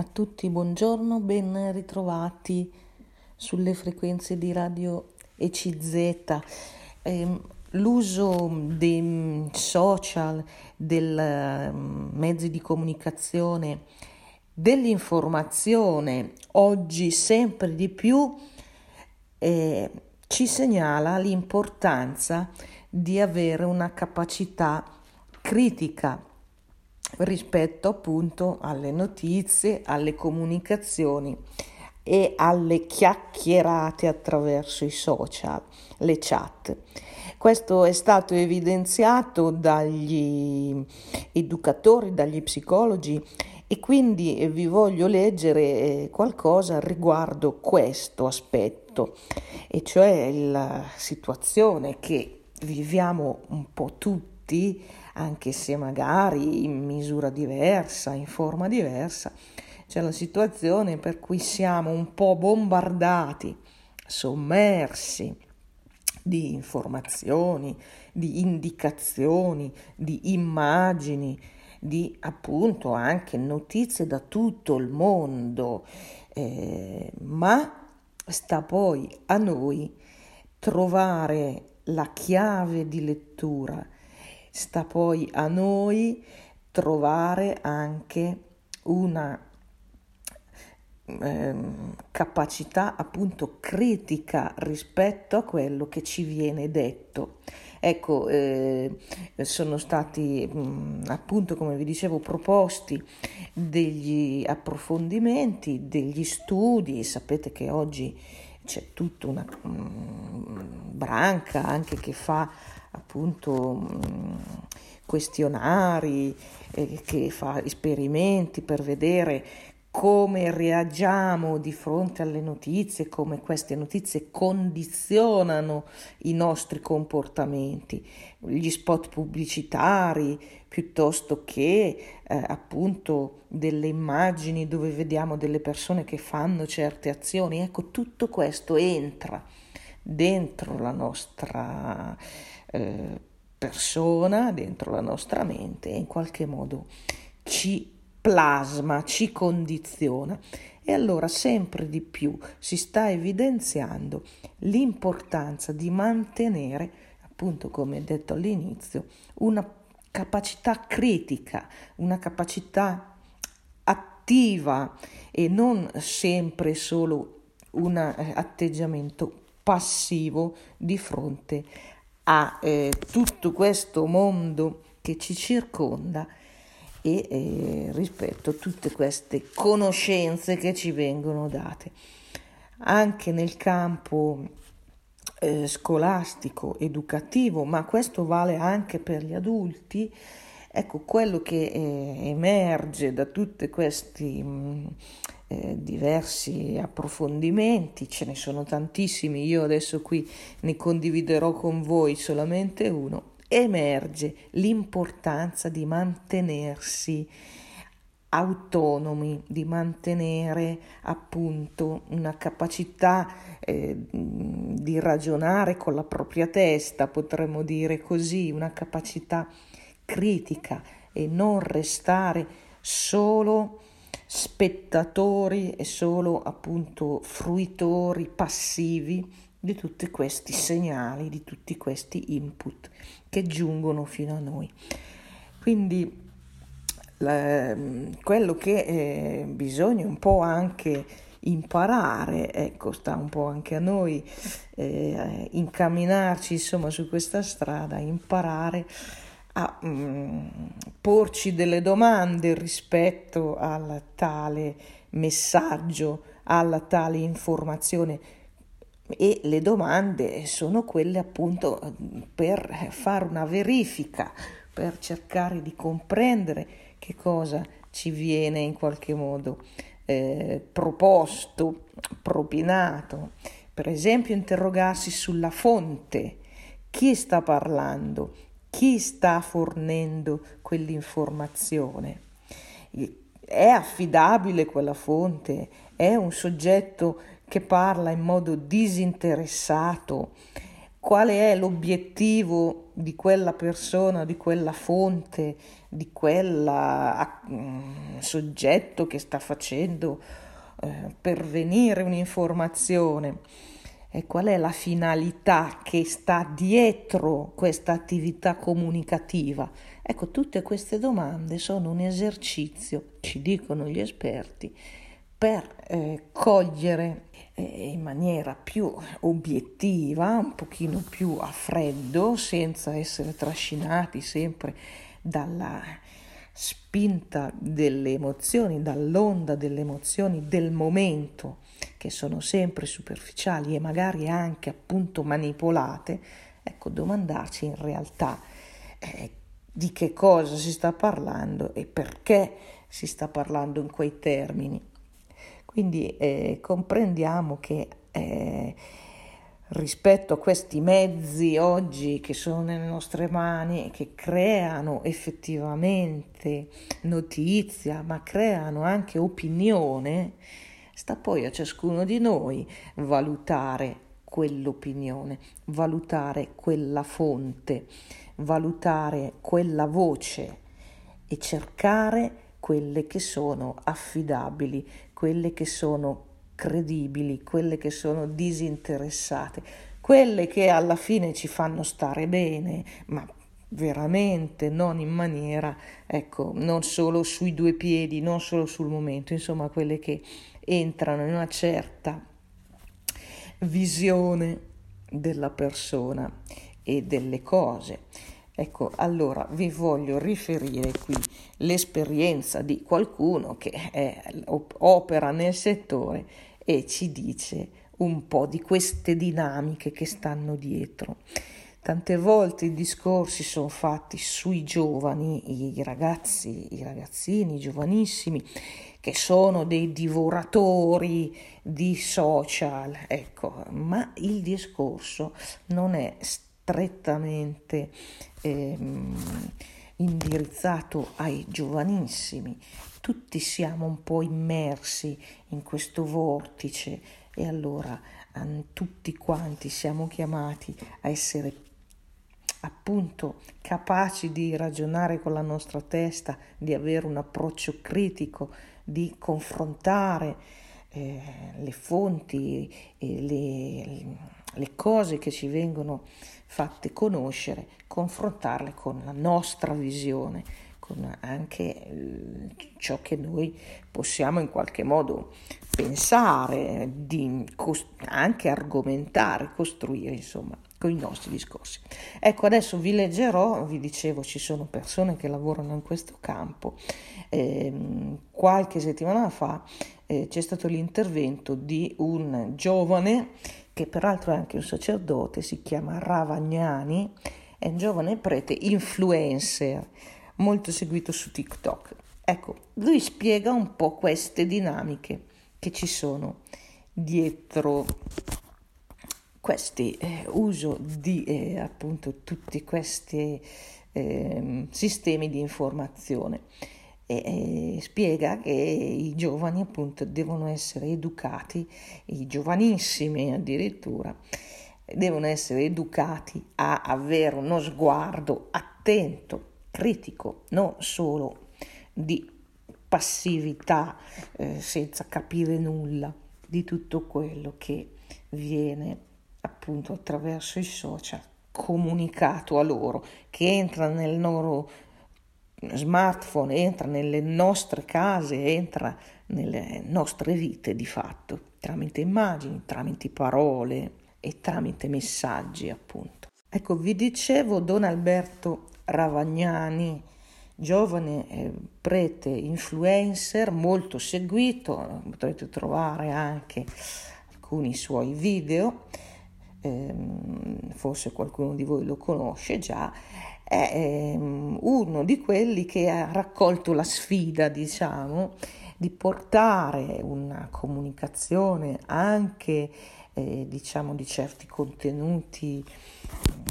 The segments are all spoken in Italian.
A tutti buongiorno, ben ritrovati sulle frequenze di radio ECZ. Eh, l'uso dei social, dei ehm, mezzi di comunicazione, dell'informazione oggi sempre di più eh, ci segnala l'importanza di avere una capacità critica rispetto appunto alle notizie, alle comunicazioni e alle chiacchierate attraverso i social, le chat. Questo è stato evidenziato dagli educatori, dagli psicologi e quindi vi voglio leggere eh, qualcosa riguardo questo aspetto, e cioè la situazione che viviamo un po' tutti anche se magari in misura diversa, in forma diversa, c'è la situazione per cui siamo un po' bombardati, sommersi di informazioni, di indicazioni, di immagini, di appunto anche notizie da tutto il mondo, eh, ma sta poi a noi trovare la chiave di lettura sta poi a noi trovare anche una ehm, capacità appunto critica rispetto a quello che ci viene detto. Ecco, eh, sono stati mh, appunto, come vi dicevo, proposti degli approfondimenti, degli studi. Sapete che oggi c'è tutta una mh, branca anche che fa appunto mm, questionari, eh, che fa esperimenti per vedere come reagiamo di fronte alle notizie, come queste notizie condizionano i nostri comportamenti, gli spot pubblicitari piuttosto che eh, appunto delle immagini dove vediamo delle persone che fanno certe azioni. Ecco, tutto questo entra dentro la nostra eh, persona, dentro la nostra mente e in qualche modo ci plasma, ci condiziona. E allora sempre di più si sta evidenziando l'importanza di mantenere, appunto come detto all'inizio, una capacità critica, una capacità attiva e non sempre solo un eh, atteggiamento passivo di fronte a eh, tutto questo mondo che ci circonda e eh, rispetto a tutte queste conoscenze che ci vengono date. Anche nel campo eh, scolastico, educativo, ma questo vale anche per gli adulti, ecco quello che eh, emerge da tutti questi mh, eh, diversi approfondimenti, ce ne sono tantissimi, io adesso qui ne condividerò con voi solamente uno, emerge l'importanza di mantenersi autonomi, di mantenere appunto una capacità eh, di ragionare con la propria testa, potremmo dire così, una capacità critica e non restare solo spettatori e solo appunto fruitori passivi di tutti questi segnali, di tutti questi input che giungono fino a noi. Quindi la, quello che eh, bisogna un po' anche imparare, ecco, sta un po' anche a noi eh, incamminarci insomma su questa strada, imparare a mm, porci delle domande rispetto al tale messaggio, alla tale informazione. E le domande sono quelle appunto per fare una verifica, per cercare di comprendere che cosa ci viene in qualche modo eh, proposto, propinato. Per esempio interrogarsi sulla fonte, chi sta parlando, chi sta fornendo quell'informazione. È affidabile quella fonte? È un soggetto che parla in modo disinteressato? Qual è l'obiettivo di quella persona, di quella fonte, di quel mm, soggetto che sta facendo eh, pervenire un'informazione e qual è la finalità che sta dietro questa attività comunicativa? Ecco, tutte queste domande sono un esercizio, ci dicono gli esperti, per eh, cogliere in maniera più obiettiva, un pochino più a freddo, senza essere trascinati sempre dalla spinta delle emozioni, dall'onda delle emozioni del momento, che sono sempre superficiali e magari anche appunto manipolate, ecco, domandarci in realtà eh, di che cosa si sta parlando e perché si sta parlando in quei termini. Quindi eh, comprendiamo che eh, rispetto a questi mezzi oggi che sono nelle nostre mani e che creano effettivamente notizia, ma creano anche opinione, sta poi a ciascuno di noi valutare quell'opinione, valutare quella fonte, valutare quella voce e cercare quelle che sono affidabili, quelle che sono credibili, quelle che sono disinteressate, quelle che alla fine ci fanno stare bene, ma veramente non in maniera, ecco, non solo sui due piedi, non solo sul momento, insomma, quelle che entrano in una certa visione della persona e delle cose. Ecco, allora vi voglio riferire qui l'esperienza di qualcuno che è, opera nel settore e ci dice un po' di queste dinamiche che stanno dietro. Tante volte i discorsi sono fatti sui giovani, i ragazzi, i ragazzini, giovanissimi, che sono dei divoratori di social, ecco, ma il discorso non è strettamente ehm, indirizzato ai giovanissimi. Tutti siamo un po' immersi in questo vortice e allora tutti quanti siamo chiamati a essere appunto capaci di ragionare con la nostra testa, di avere un approccio critico, di confrontare eh, le fonti e le, le cose che ci vengono fatte conoscere, confrontarle con la nostra visione, con anche eh, ciò che noi possiamo in qualche modo pensare, anche argomentare, costruire, insomma, con i nostri discorsi. Ecco, adesso vi leggerò, vi dicevo, ci sono persone che lavorano in questo campo. Eh, qualche settimana fa eh, c'è stato l'intervento di un giovane che peraltro è anche un sacerdote, si chiama Ravagnani, è un giovane prete influencer, molto seguito su TikTok. Ecco, lui spiega un po' queste dinamiche che ci sono dietro questo eh, uso di eh, appunto tutti questi eh, sistemi di informazione e, e spiega che i giovani appunto devono essere educati, i giovanissimi addirittura, devono essere educati a avere uno sguardo attento, critico, non solo di passività eh, senza capire nulla di tutto quello che viene appunto attraverso i social comunicato a loro, che entra nel loro smartphone entra nelle nostre case, entra nelle nostre vite di fatto, tramite immagini, tramite parole e tramite messaggi appunto. Ecco, vi dicevo Don Alberto Ravagnani, giovane eh, prete influencer molto seguito, potrete trovare anche alcuni suoi video, ehm, forse qualcuno di voi lo conosce già, è ehm, uno di quelli che ha raccolto la sfida, diciamo, di portare una comunicazione anche, eh, diciamo, di certi contenuti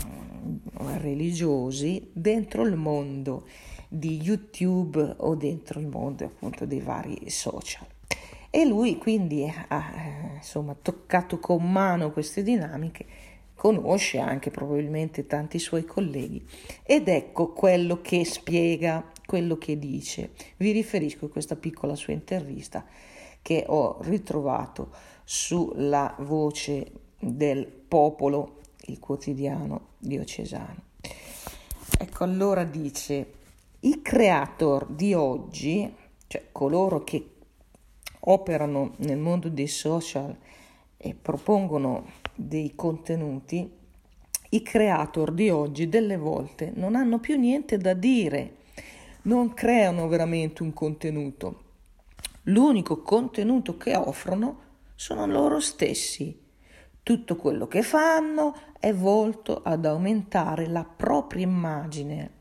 mm, religiosi dentro il mondo di YouTube o dentro il mondo appunto dei vari social. E lui quindi ha insomma toccato con mano queste dinamiche conosce anche probabilmente tanti suoi colleghi ed ecco quello che spiega, quello che dice. Vi riferisco a questa piccola sua intervista che ho ritrovato sulla voce del popolo, il quotidiano diocesano. Ecco, allora dice, i creator di oggi, cioè coloro che operano nel mondo dei social e propongono dei contenuti, i creator di oggi delle volte non hanno più niente da dire, non creano veramente un contenuto. L'unico contenuto che offrono sono loro stessi. Tutto quello che fanno è volto ad aumentare la propria immagine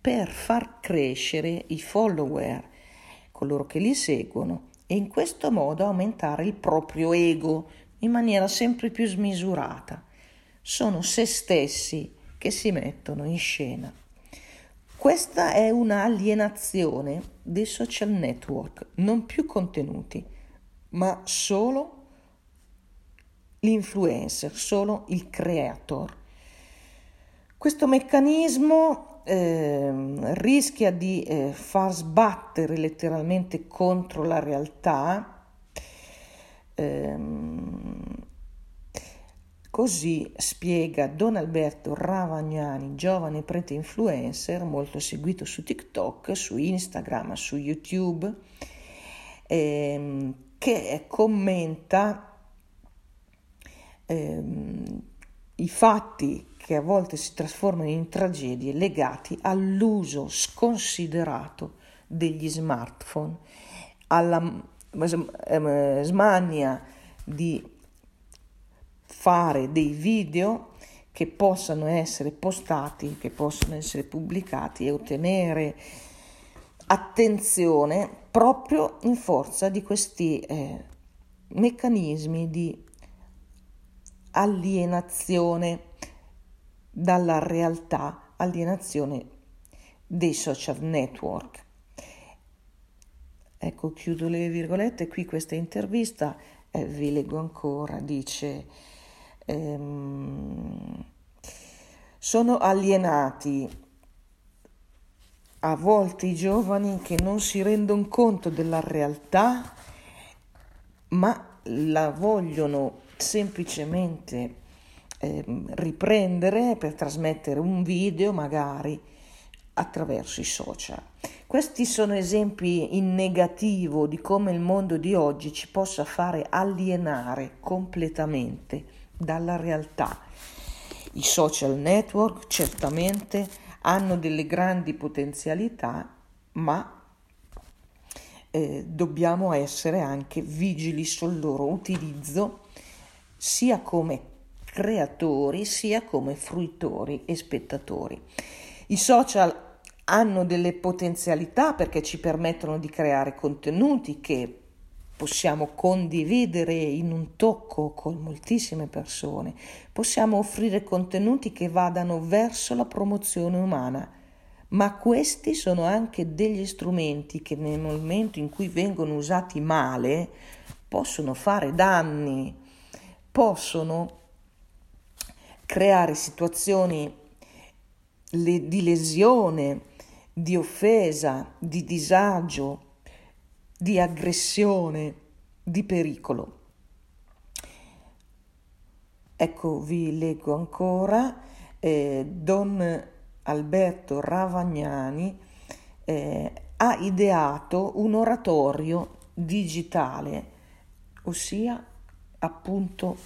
per far crescere i follower, coloro che li seguono, e in questo modo aumentare il proprio ego in maniera sempre più smisurata. Sono se stessi che si mettono in scena. Questa è un'alienazione dei social network, non più contenuti, ma solo l'influencer, solo il creator. Questo meccanismo eh, rischia di eh, far sbattere letteralmente contro la realtà. Ehm, così spiega Don Alberto Ravagnani, giovane prete influencer molto seguito su TikTok, su Instagram, su YouTube, ehm, che commenta ehm, i fatti che a volte si trasformano in tragedie legati all'uso sconsiderato degli smartphone, alla ehm, smania di fare dei video che possano essere postati, che possano essere pubblicati e ottenere attenzione proprio in forza di questi eh, meccanismi di alienazione dalla realtà, alienazione dei social network. Ecco, chiudo le virgolette, qui questa intervista, eh, vi leggo ancora, dice, ehm, sono alienati a volte i giovani che non si rendono conto della realtà, ma la vogliono semplicemente eh, riprendere per trasmettere un video magari attraverso i social. Questi sono esempi in negativo di come il mondo di oggi ci possa fare alienare completamente dalla realtà. I social network certamente hanno delle grandi potenzialità, ma eh, dobbiamo essere anche vigili sul loro utilizzo sia come creatori sia come fruitori e spettatori. I social hanno delle potenzialità perché ci permettono di creare contenuti che possiamo condividere in un tocco con moltissime persone, possiamo offrire contenuti che vadano verso la promozione umana, ma questi sono anche degli strumenti che nel momento in cui vengono usati male possono fare danni possono creare situazioni di lesione, di offesa, di disagio, di aggressione, di pericolo. Ecco, vi leggo ancora, eh, Don Alberto Ravagnani eh, ha ideato un oratorio digitale, ossia appunto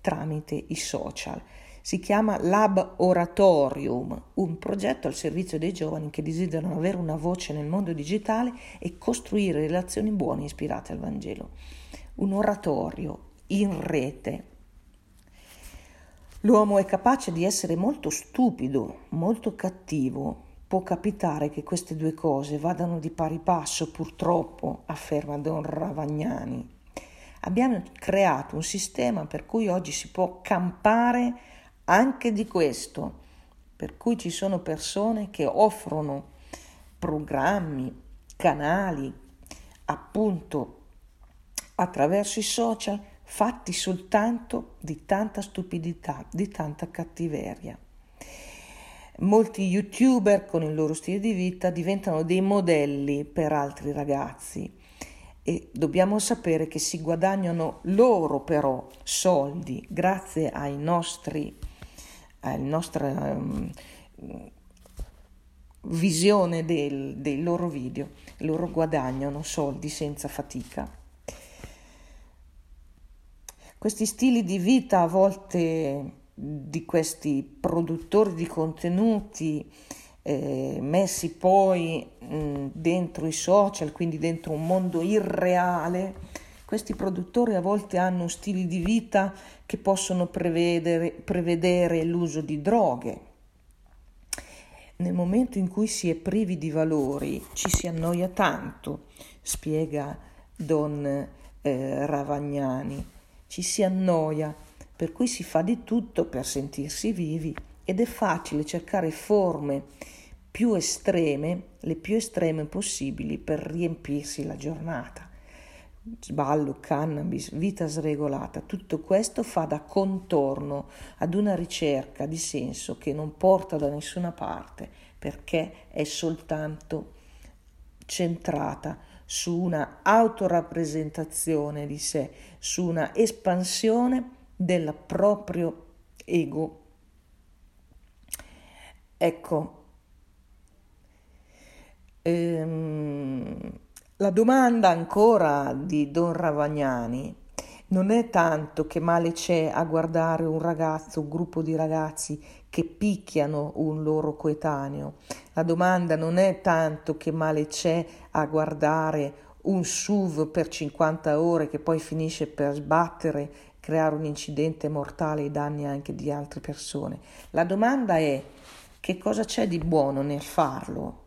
tramite i social. Si chiama Lab Oratorium, un progetto al servizio dei giovani che desiderano avere una voce nel mondo digitale e costruire relazioni buone ispirate al Vangelo. Un oratorio in rete. L'uomo è capace di essere molto stupido, molto cattivo. Può capitare che queste due cose vadano di pari passo, purtroppo, afferma Don Ravagnani. Abbiamo creato un sistema per cui oggi si può campare anche di questo, per cui ci sono persone che offrono programmi, canali, appunto attraverso i social, fatti soltanto di tanta stupidità, di tanta cattiveria. Molti youtuber con il loro stile di vita diventano dei modelli per altri ragazzi e dobbiamo sapere che si guadagnano loro però soldi grazie ai nostri, nostra um, visione del, dei loro video, loro guadagnano soldi senza fatica. Questi stili di vita a volte di questi produttori di contenuti eh, messi poi mh, dentro i social, quindi dentro un mondo irreale, questi produttori a volte hanno stili di vita che possono prevedere, prevedere l'uso di droghe. Nel momento in cui si è privi di valori ci si annoia tanto, spiega Don eh, Ravagnani, ci si annoia per cui si fa di tutto per sentirsi vivi ed è facile cercare forme più estreme, le più estreme possibili per riempirsi la giornata. Sballo, cannabis, vita sregolata, tutto questo fa da contorno ad una ricerca di senso che non porta da nessuna parte perché è soltanto centrata su una autorappresentazione di sé, su una espansione del proprio ego. Ecco, ehm, la domanda ancora di Don Ravagnani non è tanto che male c'è a guardare un ragazzo, un gruppo di ragazzi che picchiano un loro coetaneo. La domanda non è tanto che male c'è a guardare un SUV per 50 ore che poi finisce per sbattere creare un incidente mortale ai danni anche di altre persone. La domanda è che cosa c'è di buono nel farlo?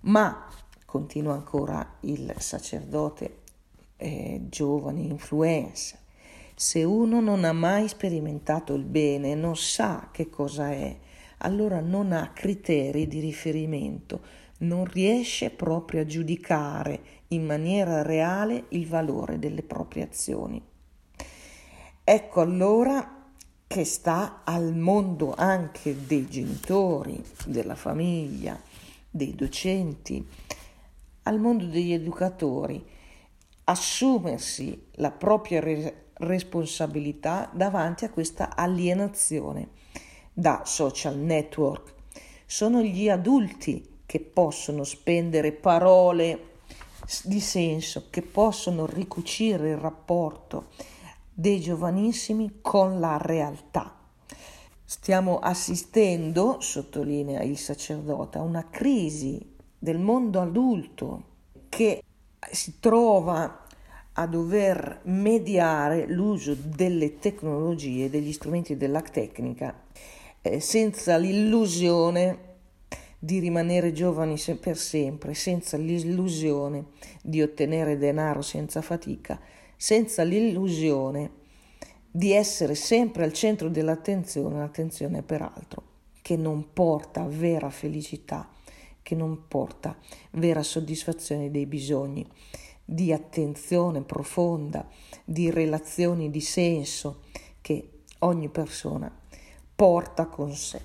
Ma, continua ancora il sacerdote eh, giovane influencer, se uno non ha mai sperimentato il bene, non sa che cosa è, allora non ha criteri di riferimento, non riesce proprio a giudicare in maniera reale il valore delle proprie azioni. Ecco allora che sta al mondo anche dei genitori, della famiglia, dei docenti, al mondo degli educatori, assumersi la propria re- responsabilità davanti a questa alienazione da social network. Sono gli adulti che possono spendere parole di senso, che possono ricucire il rapporto dei giovanissimi con la realtà. Stiamo assistendo, sottolinea il sacerdote, a una crisi del mondo adulto che si trova a dover mediare l'uso delle tecnologie, degli strumenti della tecnica, eh, senza l'illusione di rimanere giovani per sempre, senza l'illusione di ottenere denaro senza fatica, senza l'illusione di essere sempre al centro dell'attenzione, l'attenzione peraltro, che non porta vera felicità, che non porta vera soddisfazione dei bisogni, di attenzione profonda, di relazioni di senso che ogni persona porta con sé.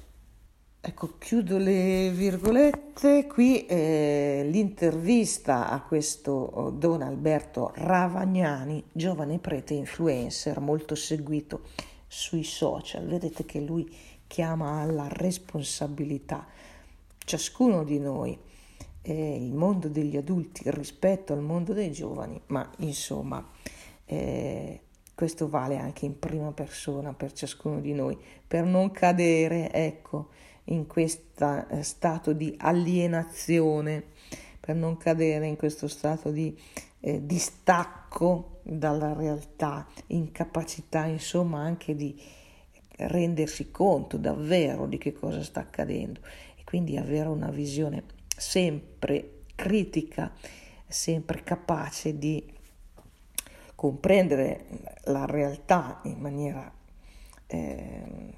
Ecco, chiudo le virgolette, qui eh, l'intervista a questo oh, Don Alberto Ravagnani, giovane prete influencer molto seguito sui social. Vedete che lui chiama alla responsabilità ciascuno di noi, eh, il mondo degli adulti rispetto al mondo dei giovani, ma insomma eh, questo vale anche in prima persona per ciascuno di noi, per non cadere, ecco, in questo eh, stato di alienazione, per non cadere in questo stato di eh, distacco dalla realtà, incapacità insomma anche di rendersi conto davvero di che cosa sta accadendo quindi avere una visione sempre critica, sempre capace di comprendere la realtà in maniera eh,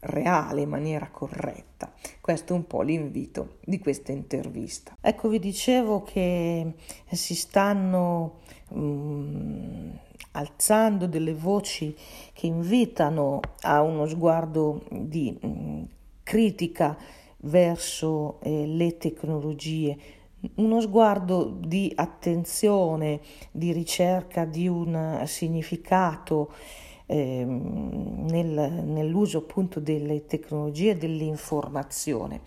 reale, in maniera corretta. Questo è un po' l'invito di questa intervista. Ecco, vi dicevo che si stanno um, alzando delle voci che invitano a uno sguardo di mm, critica verso eh, le tecnologie, uno sguardo di attenzione, di ricerca di un significato eh, nel, nell'uso appunto delle tecnologie e dell'informazione.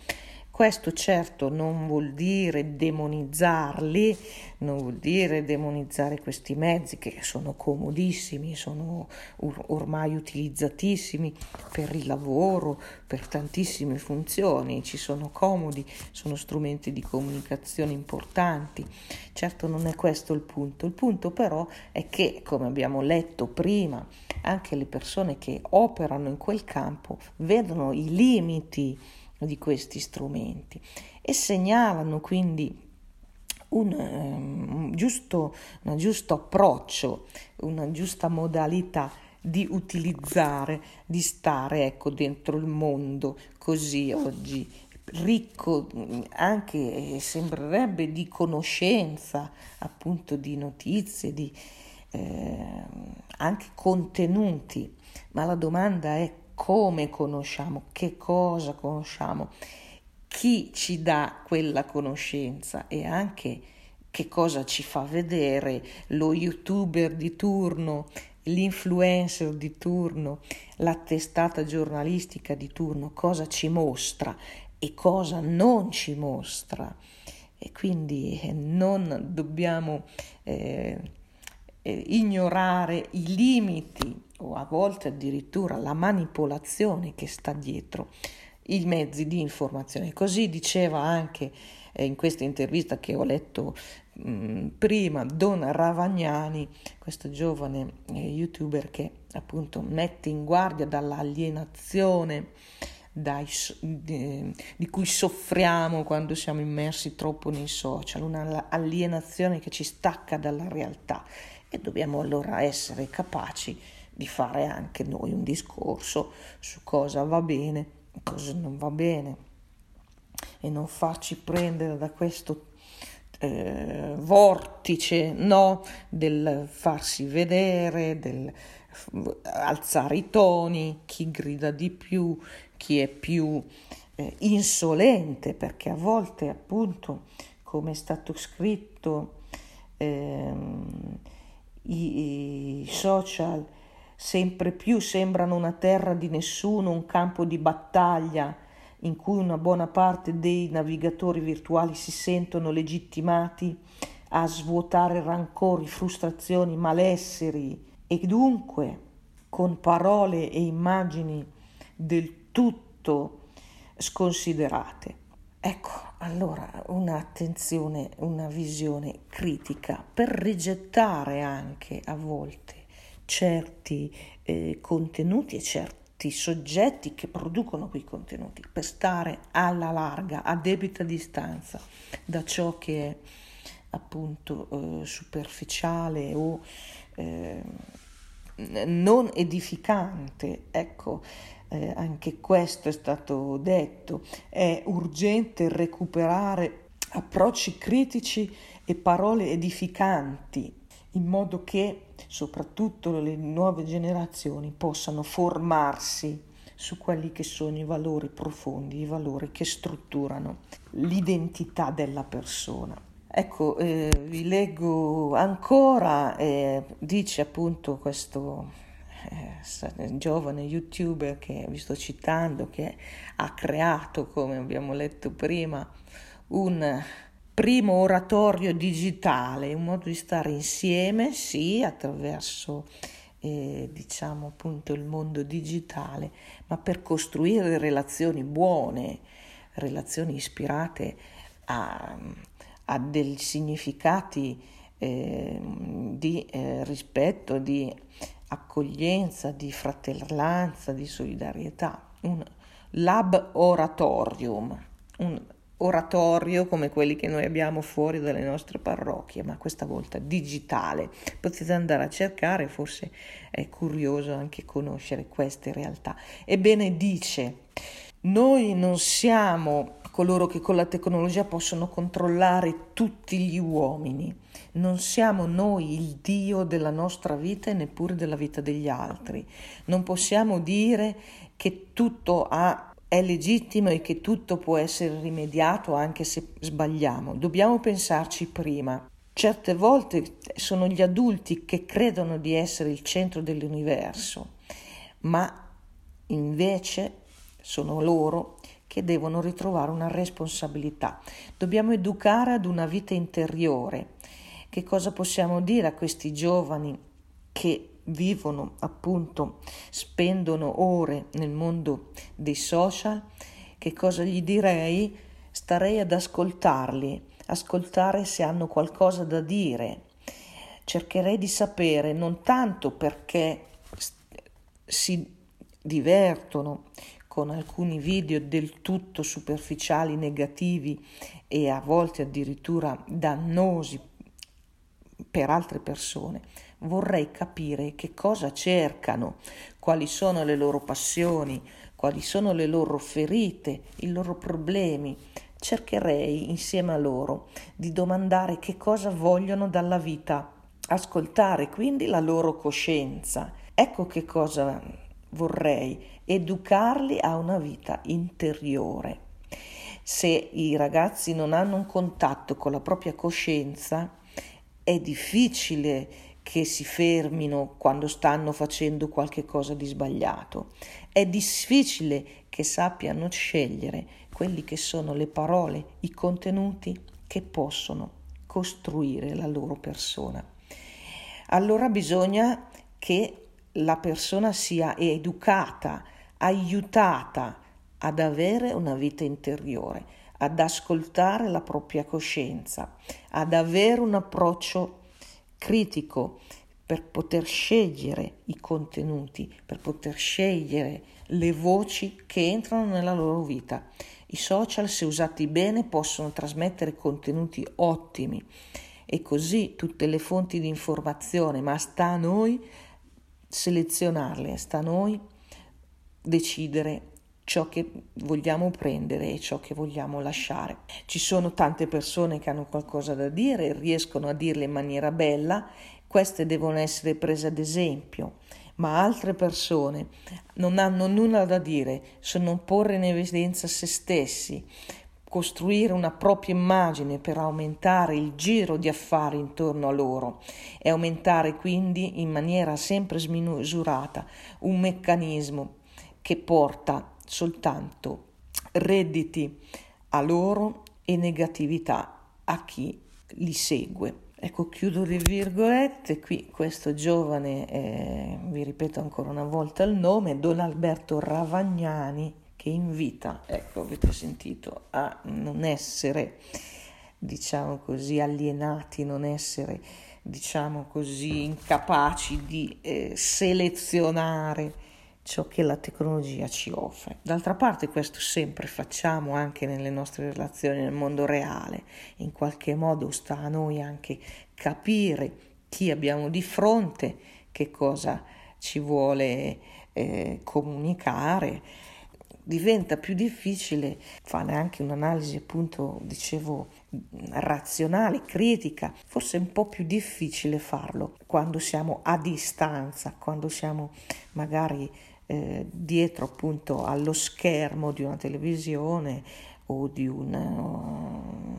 Questo certo non vuol dire demonizzarli, non vuol dire demonizzare questi mezzi che sono comodissimi, sono or- ormai utilizzatissimi per il lavoro, per tantissime funzioni, ci sono comodi, sono strumenti di comunicazione importanti. Certo non è questo il punto, il punto però è che, come abbiamo letto prima, anche le persone che operano in quel campo vedono i limiti di questi strumenti. E segnalano quindi un, um, giusto, un giusto approccio, una giusta modalità di utilizzare, di stare ecco, dentro il mondo così oggi ricco anche sembrerebbe di conoscenza appunto di notizie di eh, anche contenuti. Ma la domanda è come conosciamo, che cosa conosciamo, chi ci dà quella conoscenza e anche che cosa ci fa vedere lo youtuber di turno, l'influencer di turno, la testata giornalistica di turno, cosa ci mostra e cosa non ci mostra. E quindi eh, non dobbiamo eh, eh, ignorare i limiti o a volte addirittura la manipolazione che sta dietro i mezzi di informazione. Così diceva anche eh, in questa intervista che ho letto mm, prima Don Ravagnani, questo giovane eh, youtuber che appunto mette in guardia dall'alienazione dai, di, di, cui soffriamo quando siamo immersi troppo nei social, un'alienazione che ci stacca dalla realtà e dobbiamo allora essere capaci di fare anche noi un discorso su cosa va bene e cosa non va bene. E non farci prendere da questo eh, vortice no, del farsi vedere, del alzare i toni, chi grida di più, chi è più eh, insolente, perché a volte appunto, come è stato scritto, ehm, i, i social sempre più sembrano una terra di nessuno, un campo di battaglia in cui una buona parte dei navigatori virtuali si sentono legittimati a svuotare rancori, frustrazioni, malesseri e dunque con parole e immagini del tutto sconsiderate. Ecco, allora un'attenzione, una visione critica per rigettare anche a volte certi eh, contenuti e certi soggetti che producono quei contenuti per stare alla larga, a debita distanza da ciò che è appunto eh, superficiale o eh, non edificante. Ecco, eh, anche questo è stato detto, è urgente recuperare approcci critici e parole edificanti in modo che soprattutto le nuove generazioni possano formarsi su quelli che sono i valori profondi, i valori che strutturano l'identità della persona. Ecco, eh, vi leggo ancora, eh, dice appunto questo eh, giovane youtuber che vi sto citando, che ha creato, come abbiamo letto prima, un primo oratorio digitale, un modo di stare insieme, sì, attraverso eh, diciamo appunto il mondo digitale, ma per costruire relazioni buone, relazioni ispirate a, a dei significati eh, di eh, rispetto, di accoglienza, di fratellanza, di solidarietà, un lab oratorium, un oratorio come quelli che noi abbiamo fuori dalle nostre parrocchie, ma questa volta digitale. Potete andare a cercare, forse è curioso anche conoscere queste realtà. Ebbene dice, noi non siamo coloro che con la tecnologia possono controllare tutti gli uomini. Non siamo noi il Dio della nostra vita e neppure della vita degli altri. Non possiamo dire che tutto ha, è legittimo e che tutto può essere rimediato anche se sbagliamo. Dobbiamo pensarci prima. Certe volte sono gli adulti che credono di essere il centro dell'universo, ma invece sono loro che devono ritrovare una responsabilità. Dobbiamo educare ad una vita interiore. Che cosa possiamo dire a questi giovani che vivono appunto, spendono ore nel mondo dei social? Che cosa gli direi? Starei ad ascoltarli, ascoltare se hanno qualcosa da dire. Cercherei di sapere non tanto perché si divertono, con alcuni video del tutto superficiali, negativi e a volte addirittura dannosi per altre persone, vorrei capire che cosa cercano, quali sono le loro passioni, quali sono le loro ferite, i loro problemi. Cercherei insieme a loro di domandare che cosa vogliono dalla vita, ascoltare quindi la loro coscienza. Ecco che cosa vorrei educarli a una vita interiore. Se i ragazzi non hanno un contatto con la propria coscienza, è difficile che si fermino quando stanno facendo qualche cosa di sbagliato. È difficile che sappiano scegliere quelli che sono le parole, i contenuti che possono costruire la loro persona. Allora bisogna che la persona sia educata aiutata ad avere una vita interiore, ad ascoltare la propria coscienza, ad avere un approccio critico per poter scegliere i contenuti, per poter scegliere le voci che entrano nella loro vita. I social, se usati bene, possono trasmettere contenuti ottimi e così tutte le fonti di informazione, ma sta a noi selezionarle, sta a noi decidere ciò che vogliamo prendere e ciò che vogliamo lasciare. Ci sono tante persone che hanno qualcosa da dire, riescono a dirle in maniera bella, queste devono essere prese ad esempio, ma altre persone non hanno nulla da dire se non porre in evidenza se stessi, costruire una propria immagine per aumentare il giro di affari intorno a loro e aumentare quindi in maniera sempre smisurata un meccanismo che porta soltanto redditi a loro e negatività a chi li segue. Ecco, chiudo le virgolette, qui questo giovane, eh, vi ripeto ancora una volta il nome, Don Alberto Ravagnani, che invita, ecco, avete sentito, a non essere, diciamo così, alienati, non essere, diciamo così, incapaci di eh, selezionare ciò che la tecnologia ci offre. D'altra parte questo sempre facciamo anche nelle nostre relazioni nel mondo reale, in qualche modo sta a noi anche capire chi abbiamo di fronte, che cosa ci vuole eh, comunicare. Diventa più difficile fare anche un'analisi, appunto, dicevo, razionale, critica, forse un po' più difficile farlo quando siamo a distanza, quando siamo magari eh, dietro appunto allo schermo di una televisione o di un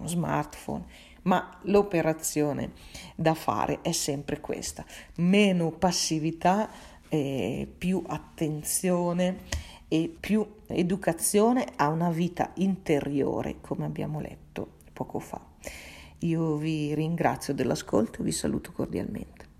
uh, smartphone, ma l'operazione da fare è sempre questa, meno passività, eh, più attenzione e più educazione a una vita interiore, come abbiamo letto poco fa. Io vi ringrazio dell'ascolto e vi saluto cordialmente.